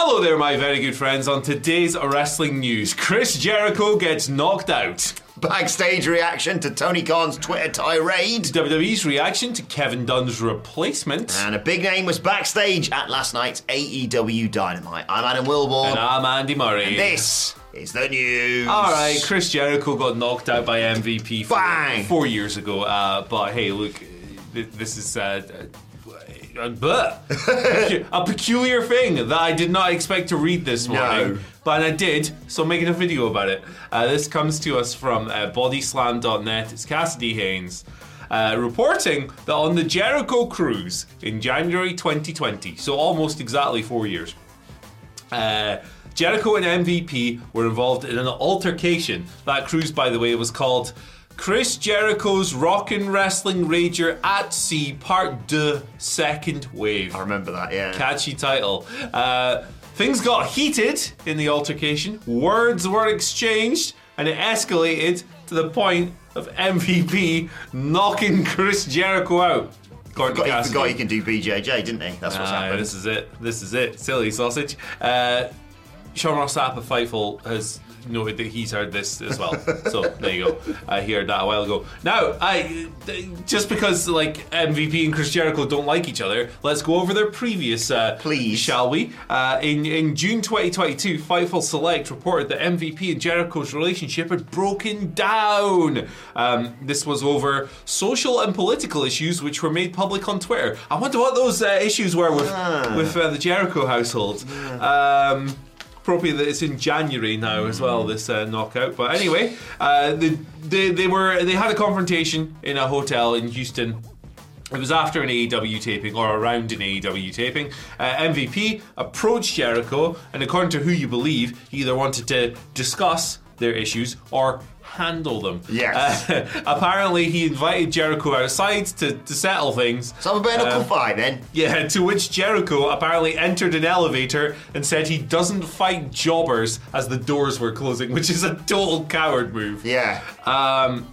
Hello there, my very good friends. On today's wrestling news, Chris Jericho gets knocked out. Backstage reaction to Tony Khan's Twitter tirade. WWE's reaction to Kevin Dunn's replacement. And a big name was backstage at last night's AEW Dynamite. I'm Adam Wilbourn. And I'm Andy Murray. And this is the news. All right, Chris Jericho got knocked out by MVP four, Bang! four years ago. Uh, but hey, look, th- this is uh, but a peculiar thing that I did not expect to read this morning. No. But I did, so I'm making a video about it. Uh, this comes to us from uh, bodyslam.net. It's Cassidy Haynes. Uh, reporting that on the Jericho cruise in January 2020, so almost exactly four years, uh, Jericho and MVP were involved in an altercation. That cruise, by the way, was called Chris Jericho's Rockin' Wrestling Rager at Sea Part 2 Second Wave. I remember that, yeah. Catchy title. Uh, things got heated in the altercation, words were exchanged, and it escalated to the point of MVP knocking Chris Jericho out. To Forgot, he forgot he can do BJJ, didn't he? That's what's Ah, happened. This is it. This is it. Silly sausage. Uh, Sean Ross Sapp of Fightful has noted that he's heard this as well. so there you go. I heard that a while ago. Now, I just because like MVP and Chris Jericho don't like each other, let's go over their previous. Uh, Please. shall we? Uh, in in June 2022, Fightful Select reported that MVP and Jericho's relationship had broken down. Um, this was over social and political issues, which were made public on Twitter. I wonder what those uh, issues were with with uh, the Jericho household. Um, Appropriate that it's in January now as well. This uh, knockout, but anyway, uh, they, they they were they had a confrontation in a hotel in Houston it was after an AEW taping or around an AEW taping. Uh, MVP approached Jericho, and according to who you believe, he either wanted to discuss their issues or handle them. Yes. Uh, apparently, he invited Jericho outside to, to settle things. So have a knuckle Um, fight then. Yeah, to which Jericho apparently entered an elevator and said he doesn't fight jobbers as the doors were closing, which is a total coward move. Yeah. Um,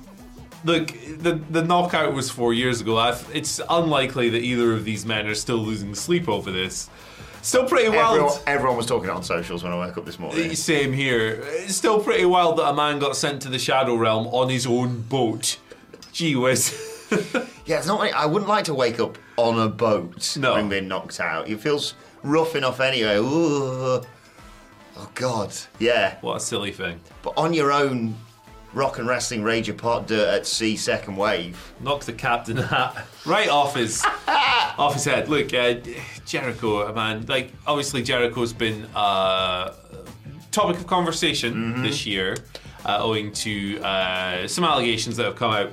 look, the the knockout was four years ago. I've, it's unlikely that either of these men are still losing sleep over this. Still pretty wild. Everyone, everyone was talking it on socials when I woke up this morning. Eh, same here. It's still pretty wild that a man got sent to the Shadow Realm on his own boat. Gee whiz. Yeah, it's not. Like, I wouldn't like to wake up on a boat No. having been knocked out. It feels rough enough anyway. Ooh. Oh God. Yeah. what a silly thing. But on your own, rock and wrestling rager pot dirt at sea second wave. Knock the captain hat right off his off his head. Look, uh, Jericho, man. Like obviously Jericho's been uh, topic of conversation this year, uh, owing to uh, some allegations that have come out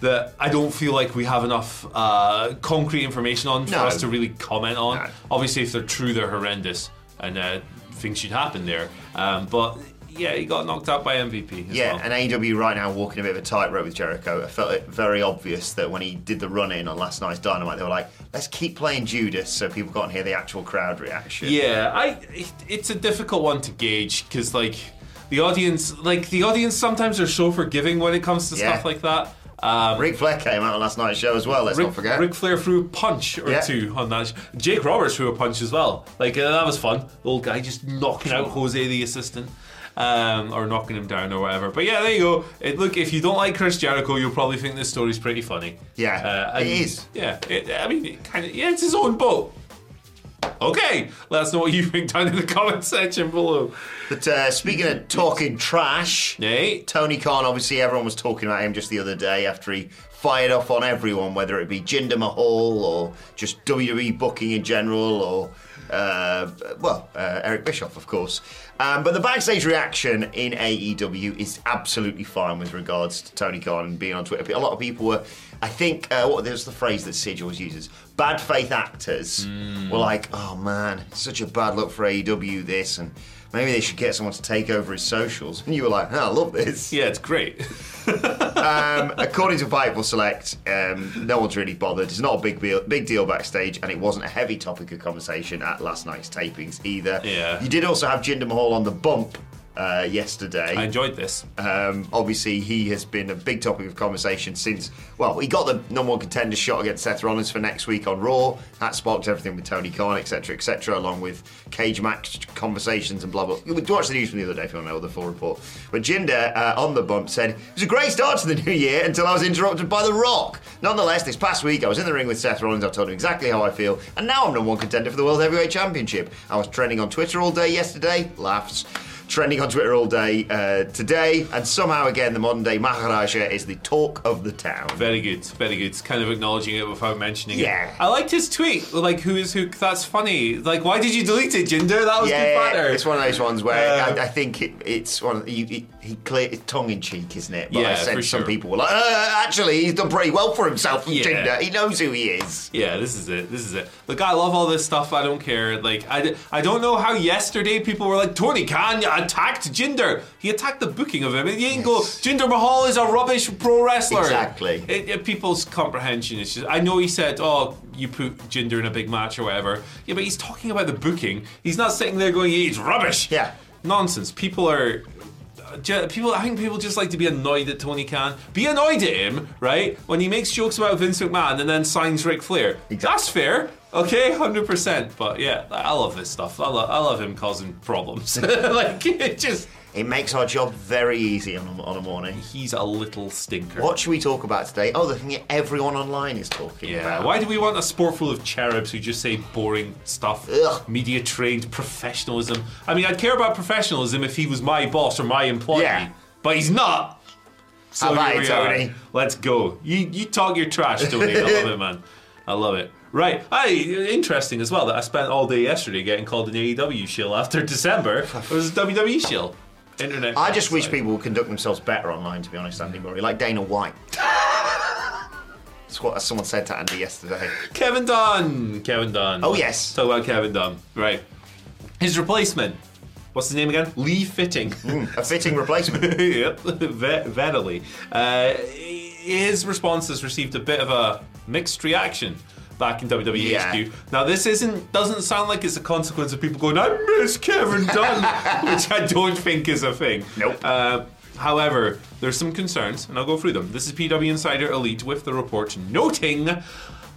that I don't feel like we have enough uh, concrete information on for No. us to really comment on. No. Obviously, if they're true, they're horrendous, and uh, things should happen there. Um, but yeah, he got knocked out by MVP. As Yeah, well. and AEW right now walking a bit of a tightrope with Jericho. I felt it very obvious that when he did the run in on last night's Dynamite, they were like, let's keep playing Judas so people can't hear the actual crowd reaction. Yeah, I. it- It's a difficult one to gauge because like the audience, like the audience, sometimes are so forgiving when it comes to Yeah. stuff like that. Um, Ric Flair came out on last night's show as well, let's not forget. Ric Flair threw a punch or Yeah. two on that. Jake Roberts threw a punch as well. Like uh, that was fun. The old guy just knocking out Jose the assistant. Um, or knocking him down or whatever. But yeah, there you go. It, look, if you don't like Chris Jericho, you'll probably think this story's pretty funny. Yeah, and- it is. Yeah, it, I mean, it kind of. Yeah, it's his own boat. Okay, let us know what you think down in the comment section below. But uh, speaking of talking trash, Hey, Tony Khan, obviously everyone was talking about him just the other day after he fired off on everyone, whether it be Jinder Mahal or just WWE booking in general or, uh, well, uh, Eric Bischoff, of course. Um, but the backstage reaction in AEW is absolutely fine with regards to Tony Khan and being on Twitter. A lot of people were, I think, uh, what there's the phrase that Sid always uses bad faith actors were like, oh man, such a bad look for AEW, this, and maybe they should get someone to take over his socials. And you were like, oh, I love this. yeah, it's great. Um, according to Fightful Select, um, no one's really bothered. It's not a big deal, big deal backstage, and it wasn't a heavy topic of conversation at last night's tapings either. Yeah. You did also have Jinder Mahal on the bump uh, yesterday. I enjoyed this. Um, obviously, he has been a big topic of conversation since, well, he got the number one contender shot against Seth Rollins for next week on Raw. That sparked everything with Tony Khan, etc., etc., along with cage match conversations and blah, blah. You watch the news from the other day if you want to know the full report. But Jinder, uh, on the bump, said, It was a great start to the new year until I was interrupted by The Rock. Nonetheless, this past week, I was in the ring with Seth Rollins. I've told him exactly how I feel, and now I'm number one contender for the World Heavyweight Championship. I was trending on Twitter all day yesterday. Laughs trending on Twitter all day uh, today, and somehow again the modern day Maharaja is the talk of the town. Very good, very good. Kind of acknowledging it without mentioning Yeah. it. Yeah. I liked his tweet. Like, who is who? That's funny. Like, why did you delete it, Jinder? That was good Yeah, banter. it's one of those ones where Uh, I, I think it, it's one. Of, you, he, he clear, tongue in cheek, isn't it? But Yeah, I sense for some sure. people were like, uh, actually, he's done pretty well for himself from Yeah. Jinder. He knows who he is. Yeah, this is it. This is it. Look, I love all this stuff. I don't care. Like, I, I don't know how yesterday people were like, Tony Khan attacked Jinder. He attacked the booking of him. And you didn't go, Jinder Mahal is a rubbish pro wrestler. Exactly. It, it- people's comprehension is just. I know he said, oh, you put Jinder in a big match or whatever. Yeah, but he's talking about the booking. He's not sitting there going, he's rubbish. Yeah. Nonsense. People are. People, I think people just like to be annoyed at Tony Khan. Be annoyed at him, right? When he makes jokes about Vince McMahon and then signs Ric Flair. That's fair, okay, hundred percent. But yeah, I love this stuff. I, lo- I love him causing problems. like it just, It makes our job very easy on a, on a morning. he's a little stinker. What should we talk about today? Oh, the thing that everyone online is talking Yeah. about. Why do we want a sport full of cherubs who just say boring stuff? Ugh. Media trained professionalism. I mean, I'd care about professionalism if he was my boss or my employee, Yeah. but he's not. So How about it, we are. Tony? Let's go. You you talk your trash, Tony. I love it, man. I love it. Right. Hey, interesting as well that I spent all day yesterday getting called an AEW shill after December. It was a WWE shill. Internet. I just wish people would conduct themselves better online, to be honest, Andy Murray, like Dana White. That's what someone said to Andy yesterday. Kevin Dunn. Kevin Dunn. Oh, yes. Talk about Kevin Dunn. Right. His replacement. What's his name again? Lee Fitting. A fitting replacement. yep. Ve- Verily. Uh, his response has received a bit of a mixed reaction back in WWE Yeah. HQ. Now this isn't doesn't sound like it's a consequence of people going, I miss Kevin Dunn, which I don't think is a thing. Nope. Uh, however, there's some concerns, and I'll go through them. This is PW Insider Elite with the report noting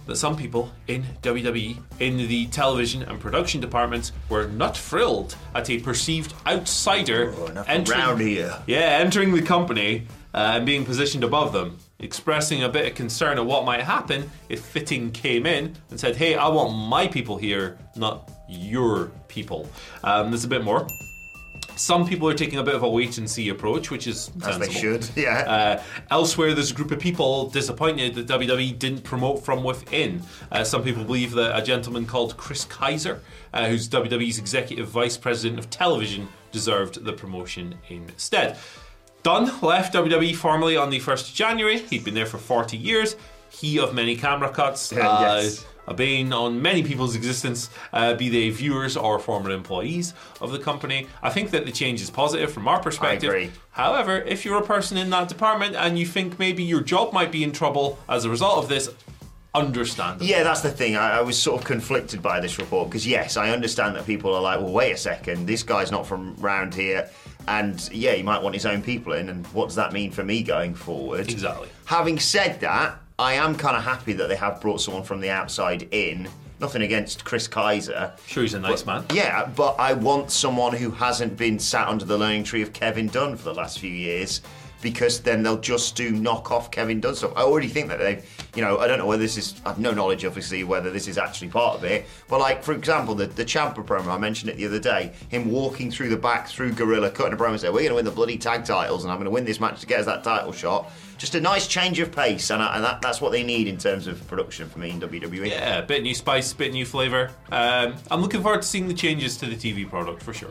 that some people in WWE, in the television and production departments, were not thrilled at a perceived outsider Oh, here. yeah, entering the company uh, and being positioned above them, expressing a bit of concern at what might happen if Fitting came in and said, "Hey, I want my people here, not your people." Um, there's a bit more. Some people are taking a bit of a wait and see approach, which is As they should, yeah. Uh, elsewhere, there's a group of people disappointed that WWE didn't promote from within. Uh, some people believe that a gentleman called Chris Kaiser, uh, who's WWE's executive vice president of television, deserved the promotion instead. Dunn left WWE formally on the 1st of January. He'd been there for 40 years. He of many camera cuts. Uh, yes. a bane on many people's existence, uh, be they viewers or former employees of the company. I think that the change is positive from our perspective. agree. However, if you're a person in that department and you think maybe your job might be in trouble as a result of this, understandable. Yeah, that's the thing. I, I was sort of conflicted by this report because, yes, I understand that people are like, well, wait a second, this guy's not from round here. And yeah, he might want his own people in. And what does that mean for me going forward? Exactly. Having said that, I am kind of happy that they have brought someone from the outside in Nothing against Chris Kaiser. Sure, he's a nice man. Yeah, but I want someone who hasn't been sat under the learning tree of Kevin Dunn for the last few years. Because then they'll just do knock off Kevin Dunn stuff. I already think that they've, you know, I don't know whether this is, I've no knowledge obviously whether this is actually part of it. But like, for example, the, the Champa promo, I mentioned it the other day, him walking through the back through Gorilla, cutting a promo and saying, we're going to win the bloody tag titles and I'm going to win this match to get us that title shot. Just a nice change of pace, and, I, and that, that's what they need in terms of production for me in WWE. Yeah, a bit new spice, bit new flavour. Um, I'm looking forward to seeing the changes to the TV product for sure.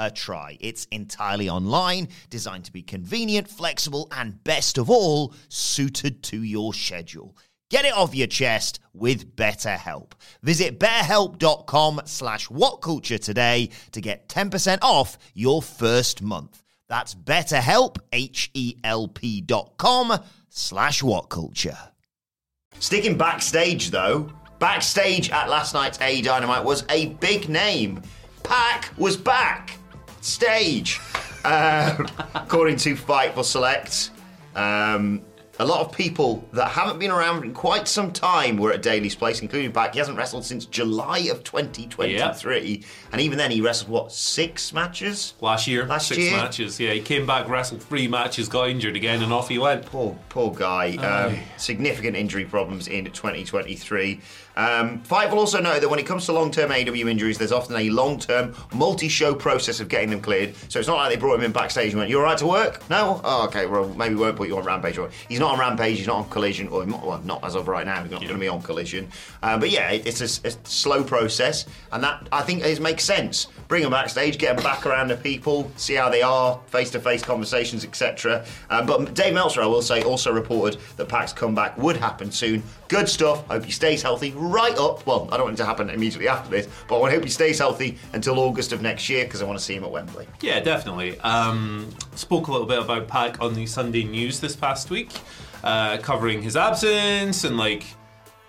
a try. It's entirely online, designed to be convenient, flexible, and best of all, suited to your schedule. Get it off your chest with BetterHelp. Visit betterhelp.com slash whatculture today to get 10% off your first month. That's betterhelp, H-E-L-P dot com slash whatculture. Sticking backstage though, backstage at last night's A Dynamite was a big name. Pac was back. Stage. Um, according to Fightful Select, um, a lot of people that haven't been around in quite some time were at Daily's place, including Pac. He hasn't wrestled since July of 2023. And even then, he wrestled, what, six matches? Last year, Last six year? matches. Yeah, he came back, wrestled three matches, got injured again, and off he went. Poor, poor guy. Um, significant injury problems in 2023. Um, Fightful will also know that when it comes to long-term AEW injuries, there's often a long-term, multi-show process of getting them cleared. So it's not like they brought him in backstage and went, "You're all right to work?" No. Oh, okay. Well, maybe we won't put you on Rampage. Or he's not on Rampage. He's not on Collision, or not, well, not as of right now. He's not going to be on Collision. Uh, but yeah, it, it's a, a slow process, and that I think it makes sense. Bring them backstage, get them back around the people, see how they are, face-to-face conversations, etc. Uh, but Dave Meltzer, I will say, also reported that Pac's comeback would happen soon. Good stuff. Hope he stays healthy right up. Well, I don't want it to happen immediately after this, but I want to hope he stays healthy until August of next year because I want to see him at Wembley. Yeah, definitely. Um, spoke a little bit about Pac on the Sunday news this past week, uh, covering his absence and like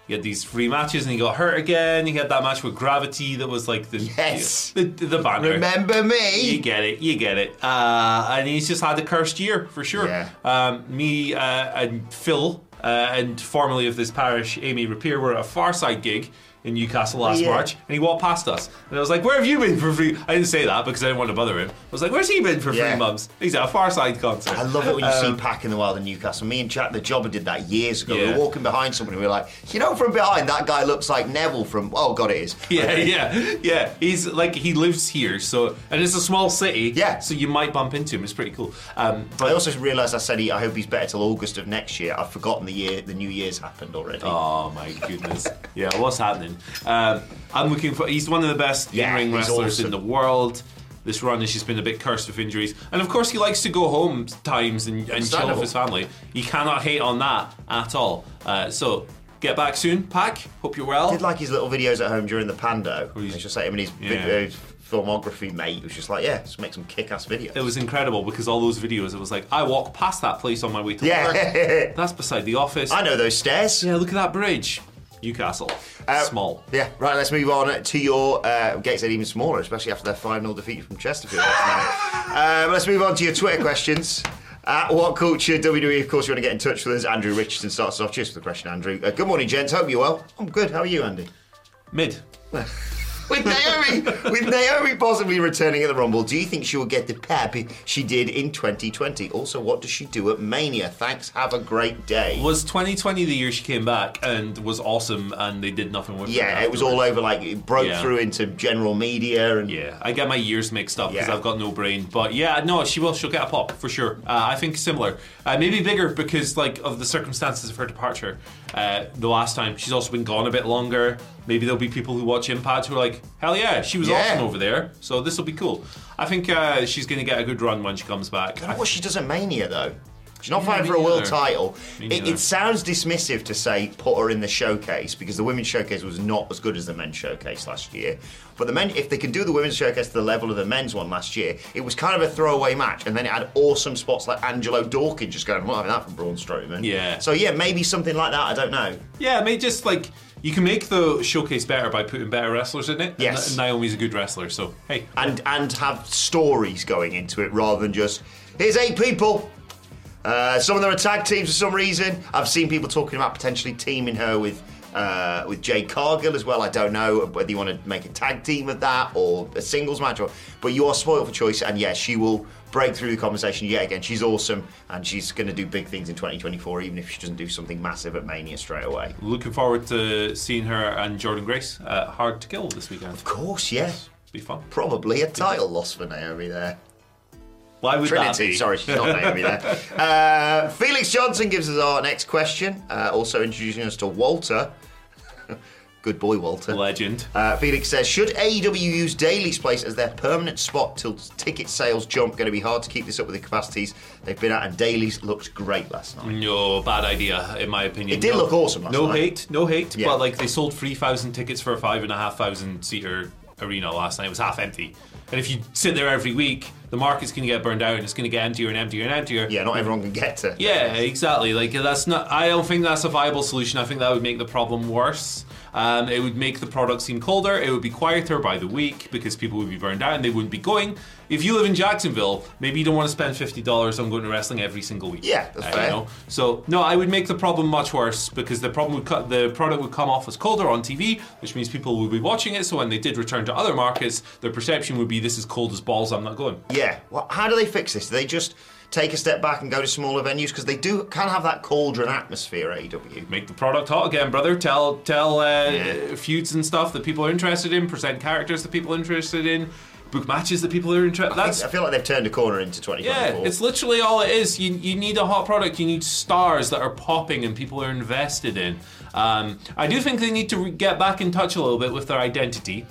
he had these three matches and he got hurt again. He had that match with Gravity that was like the Yes. the, the, the banner. Remember me? You get it, you get it. Uh, and he's just had a cursed year for sure. Yeah. Um, me uh, and Phil, uh, and formerly of this parish, Amy Rapier, were at a Farside gig in Newcastle last Yeah. March, and he walked past us, and I was like, "Where have you been for free?" I didn't say that because I didn't want to bother him. I was like, "Where's he been for Yeah. three months?" He's at a Far Side concert. I love it when you Um, see Pac in the wild in Newcastle. Me and Jack the Jobber did that years ago. We were walking behind someone and we were like, you know, from behind, that guy looks like Neville from. Oh, God, it is. Yeah, yeah, yeah. He's like he lives here, so and it's a small city. Yeah. so you might bump into him. It's pretty cool. Um, but I also realised I said he, I hope he's better till August of next year. I've forgotten the year, the New Year's happened already. Oh my goodness. yeah, what's happening? Um, I'm looking for. He's one of the best Yeah, in-ring wrestlers awesome. in the world. This run has just been a bit cursed with injuries, and of course he likes to go home times and, and chill with his family. You cannot hate on that at all. Uh, so get back soon, Pac. Hope you're well. I did like his little videos at home during the Pando. he's- It's just like him and his Yeah. uh, filmography mate. It was just like, yeah, just make some kick-ass videos. it was incredible because all those videos, it was like I walk past that place on my way to work. yeah, That's beside the office. I know those stairs. Yeah, look at that bridge. Newcastle. Uh, Small. Yeah, right, let's move on to your uh, Gateshead even smaller, especially after their 5 0 defeat from Chesterfield last night. Um, let's move on to your Twitter questions. At What Culture WWE, of course, you want to get in touch with us. Andrew Richardson starts off. Cheers for the question, Andrew. Uh, good morning, gents. Hope you're well. I'm good. How are you, Andy? Mid. With Naomi, with Naomi possibly returning at the Rumble, do you think she will get the pep she did in 2020? Also, what does she do at Mania? Thanks. Have a great day. Was 2020 the year she came back and was awesome and they did nothing with her? Yeah, it was all over. Like it broke Yeah. through into general media, and Yeah, I get my years mixed up because Yeah. I've got no brain. But yeah, no, she will. She'll get a pop for sure. Uh, I think similar, uh, maybe bigger because like of the circumstances of her departure. Uh, the last time she's also been gone a bit longer. Maybe there'll be people who watch Impact who are like, hell yeah, she was Yeah. awesome over there. So this will be cool. I think uh, she's going to get a good run when she comes back. I don't know what she does at Mania though. She's not fighting for a world title. It, it sounds dismissive to say put her in the showcase because the women's showcase was not as good as the men's showcase last year. But the men, if they can do the women's showcase to the level of the men's one last year, it was kind of a throwaway match, and then it had awesome spots like Angelo Dawkins just going, "I'm not having that from Braun Strowman." Yeah. So yeah, maybe something like that. I don't know. Yeah, I mean, just like you can make the showcase better by putting better wrestlers in it. Yes. And Naomi's a good wrestler, so hey. and and have stories going into it rather than just here's eight people. Uh, some of them are tag teams for some reason. I've seen people talking about potentially teaming her with uh, with Jade Cargill as well. I don't know whether you want to make a tag team of that or a singles match, or, but you are spoiled for choice. And yes, she will break through the conversation yet again. She's awesome, and she's going to do big things in 2024, even if she doesn't do something massive at Mania straight away. Looking forward to seeing her and Jordynne Grace at Hard to Kill this weekend. Of course, yes. Be fun. Probably a title loss for Naomi there. Why would that Trinity, be? sorry, she's not Naomi there. Uh, Felix Johnson gives us our next question, uh, also introducing us to Walter. Good boy, Walter. Legend. Uh, Felix says, should AEW use Daily's place as their permanent spot till ticket sales jump? Going to be hard to keep this up with the capacities they've been at, and Daily's looked great last night. No, bad idea, in my opinion. It did no, look awesome last No night. hate, no hate. Yeah. But like they sold three thousand tickets for a five and a half thousand seater arena last night. It was half empty. And if you sit there every week, the market's going to get burned out, and it's going to get emptier and emptier and emptier. Yeah, not everyone can get to. Yeah, exactly. Like that's not. I don't think that's a viable solution. I think that would make the problem worse. Um, it would make the product seem colder. It would be quieter by the week because people would be burned out and they wouldn't be going. If you live in Jacksonville, maybe you don't want to spend fifty dollars on going to wrestling every single week. Yeah, that's Uh, fair. You know? So no, I would make the problem much worse because the problem would cut. The product would come off as colder on TV, which means people would be watching it. So when they did return to other markets, their perception would be this is cold as balls. I'm not going. Yeah. Well, how do they fix this? Do they just take a step back and go to smaller venues? Because they do kind of have that cauldron atmosphere at AEW. make the product hot again, brother. Tell tell uh, Yeah. feuds and stuff that people are interested in. Present characters that people are interested in. Book matches that people are interested. That's I feel like they've turned a corner into 2024. yeah. It's literally all it is. You you need a hot product. You need stars that are popping and people are invested in. Um, I do think they need to re- get back in touch a little bit with their identity.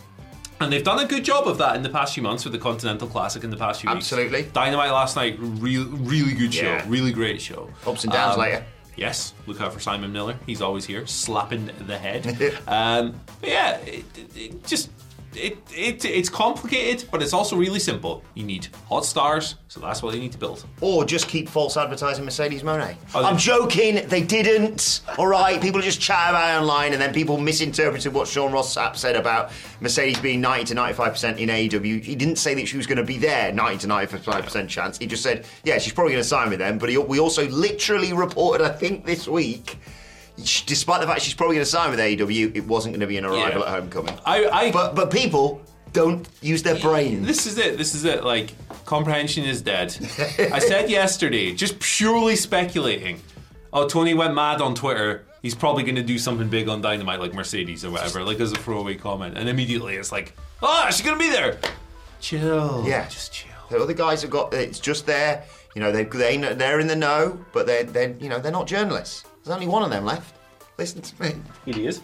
And they've done a good job of that in the past few months with the Continental Classic in the past few Absolutely. weeks. Absolutely. Dynamite last night, real, really good show, Yeah. really great show. Ups and downs Um, later. Yes, look out for Simon Miller. He's always here, slapping the head. um, but yeah, it, it, it just it, it it's complicated, but it's also really simple. You need hot stars, so that's what you need to build. Or just keep false advertising Mercedes Moné. Oh, I'm joking, they didn't. All right, people just chat about it online and then people misinterpreted what Sean Ross Sapp said about Mercedes being 90 to 95% in AEW. He didn't say that she was going to be there, 90 to 95% chance. He just said, yeah, she's probably going to sign with them. But he, we also literally reported, I think this week, despite the fact she's probably going to sign with AEW, it wasn't going to be an arrival Yeah. at homecoming. I, I But but people don't use their brains. This is it. This is it. Like comprehension is dead. I said yesterday, just purely speculating. Oh, Tony went mad on Twitter. He's probably going to do something big on Dynamite, like Mercedes or whatever, like as a throwaway comment. And immediately it's like, oh, she's going to be there. Chill. Yeah. Just chill. The other guys have got it's just there. You know, they they kn- they're in the know, but they're they you know they're not journalists. There's only one of them left. Listen to me. He is.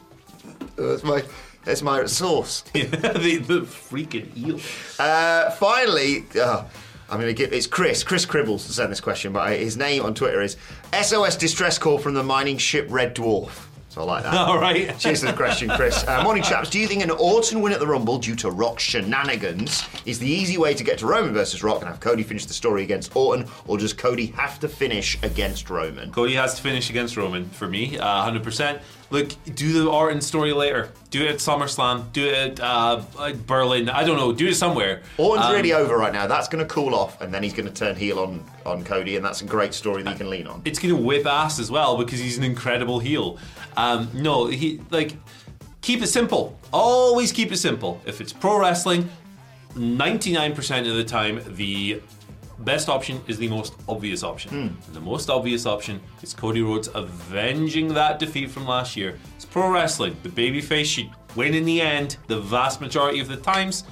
That's my that's my source. the, the freaking eel. Uh, finally, uh, I'm going to give it's Chris Chris Cribbles to send this question, but his name on Twitter is SOS distress call from the mining ship Red Dwarf. So I like that. All right. Cheers to the question, Chris. Uh, morning, chaps. Do you think an Orton win at the Rumble due to Rock shenanigans is the easy way to get to Roman versus Rock and have Cody finish the story against Orton, or does Cody have to finish against Roman? Cody has to finish against Roman for me, uh, 100%. Look, do the Orton story later. Do it at SummerSlam. Do it at uh, Berlin. I don't know. Do it somewhere. Orton's Um, really over right now. That's going to cool off, and then he's going to turn heel on, on Cody, and that's a great story that you can lean on. it's going to whip ass as well because he's an incredible heel. Um, no, he like keep it simple. Always keep it simple. If it's pro wrestling, 99% of the time the best option is the most obvious option. And the most obvious option is Cody Rhodes avenging that defeat from last year. It's pro wrestling. The babyface should win in the end the vast majority of the times.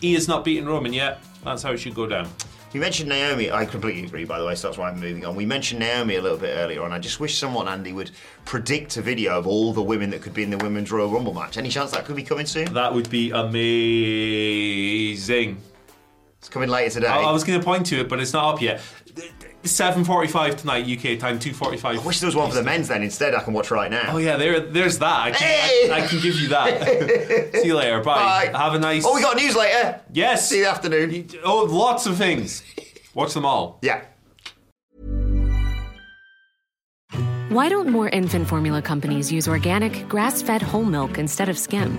He has not beaten Roman yet. That's how it should go down. You mentioned Naomi. I completely agree, by the way, so that's why I'm moving on. We mentioned Naomi a little bit earlier on. I just wish someone, Andy, would predict a video of all the women that could be in the Women's Royal Rumble match. Any chance that could be coming soon? That would be amazing. It's coming later today. I, I was going to point to it, but it's not up yet. 7:45 tonight UK time, 2:45. I wish there was one for the men's then instead. I can watch right now. Oh yeah, there, there's that. I can, Hey! I, I can give you that. See you later. Bye. Bye. Have a nice. Oh, we got news later. yes. See you afternoon. Oh, lots of things. Watch them all. Yeah. Why don't more infant formula companies use organic, grass fed whole milk instead of skim?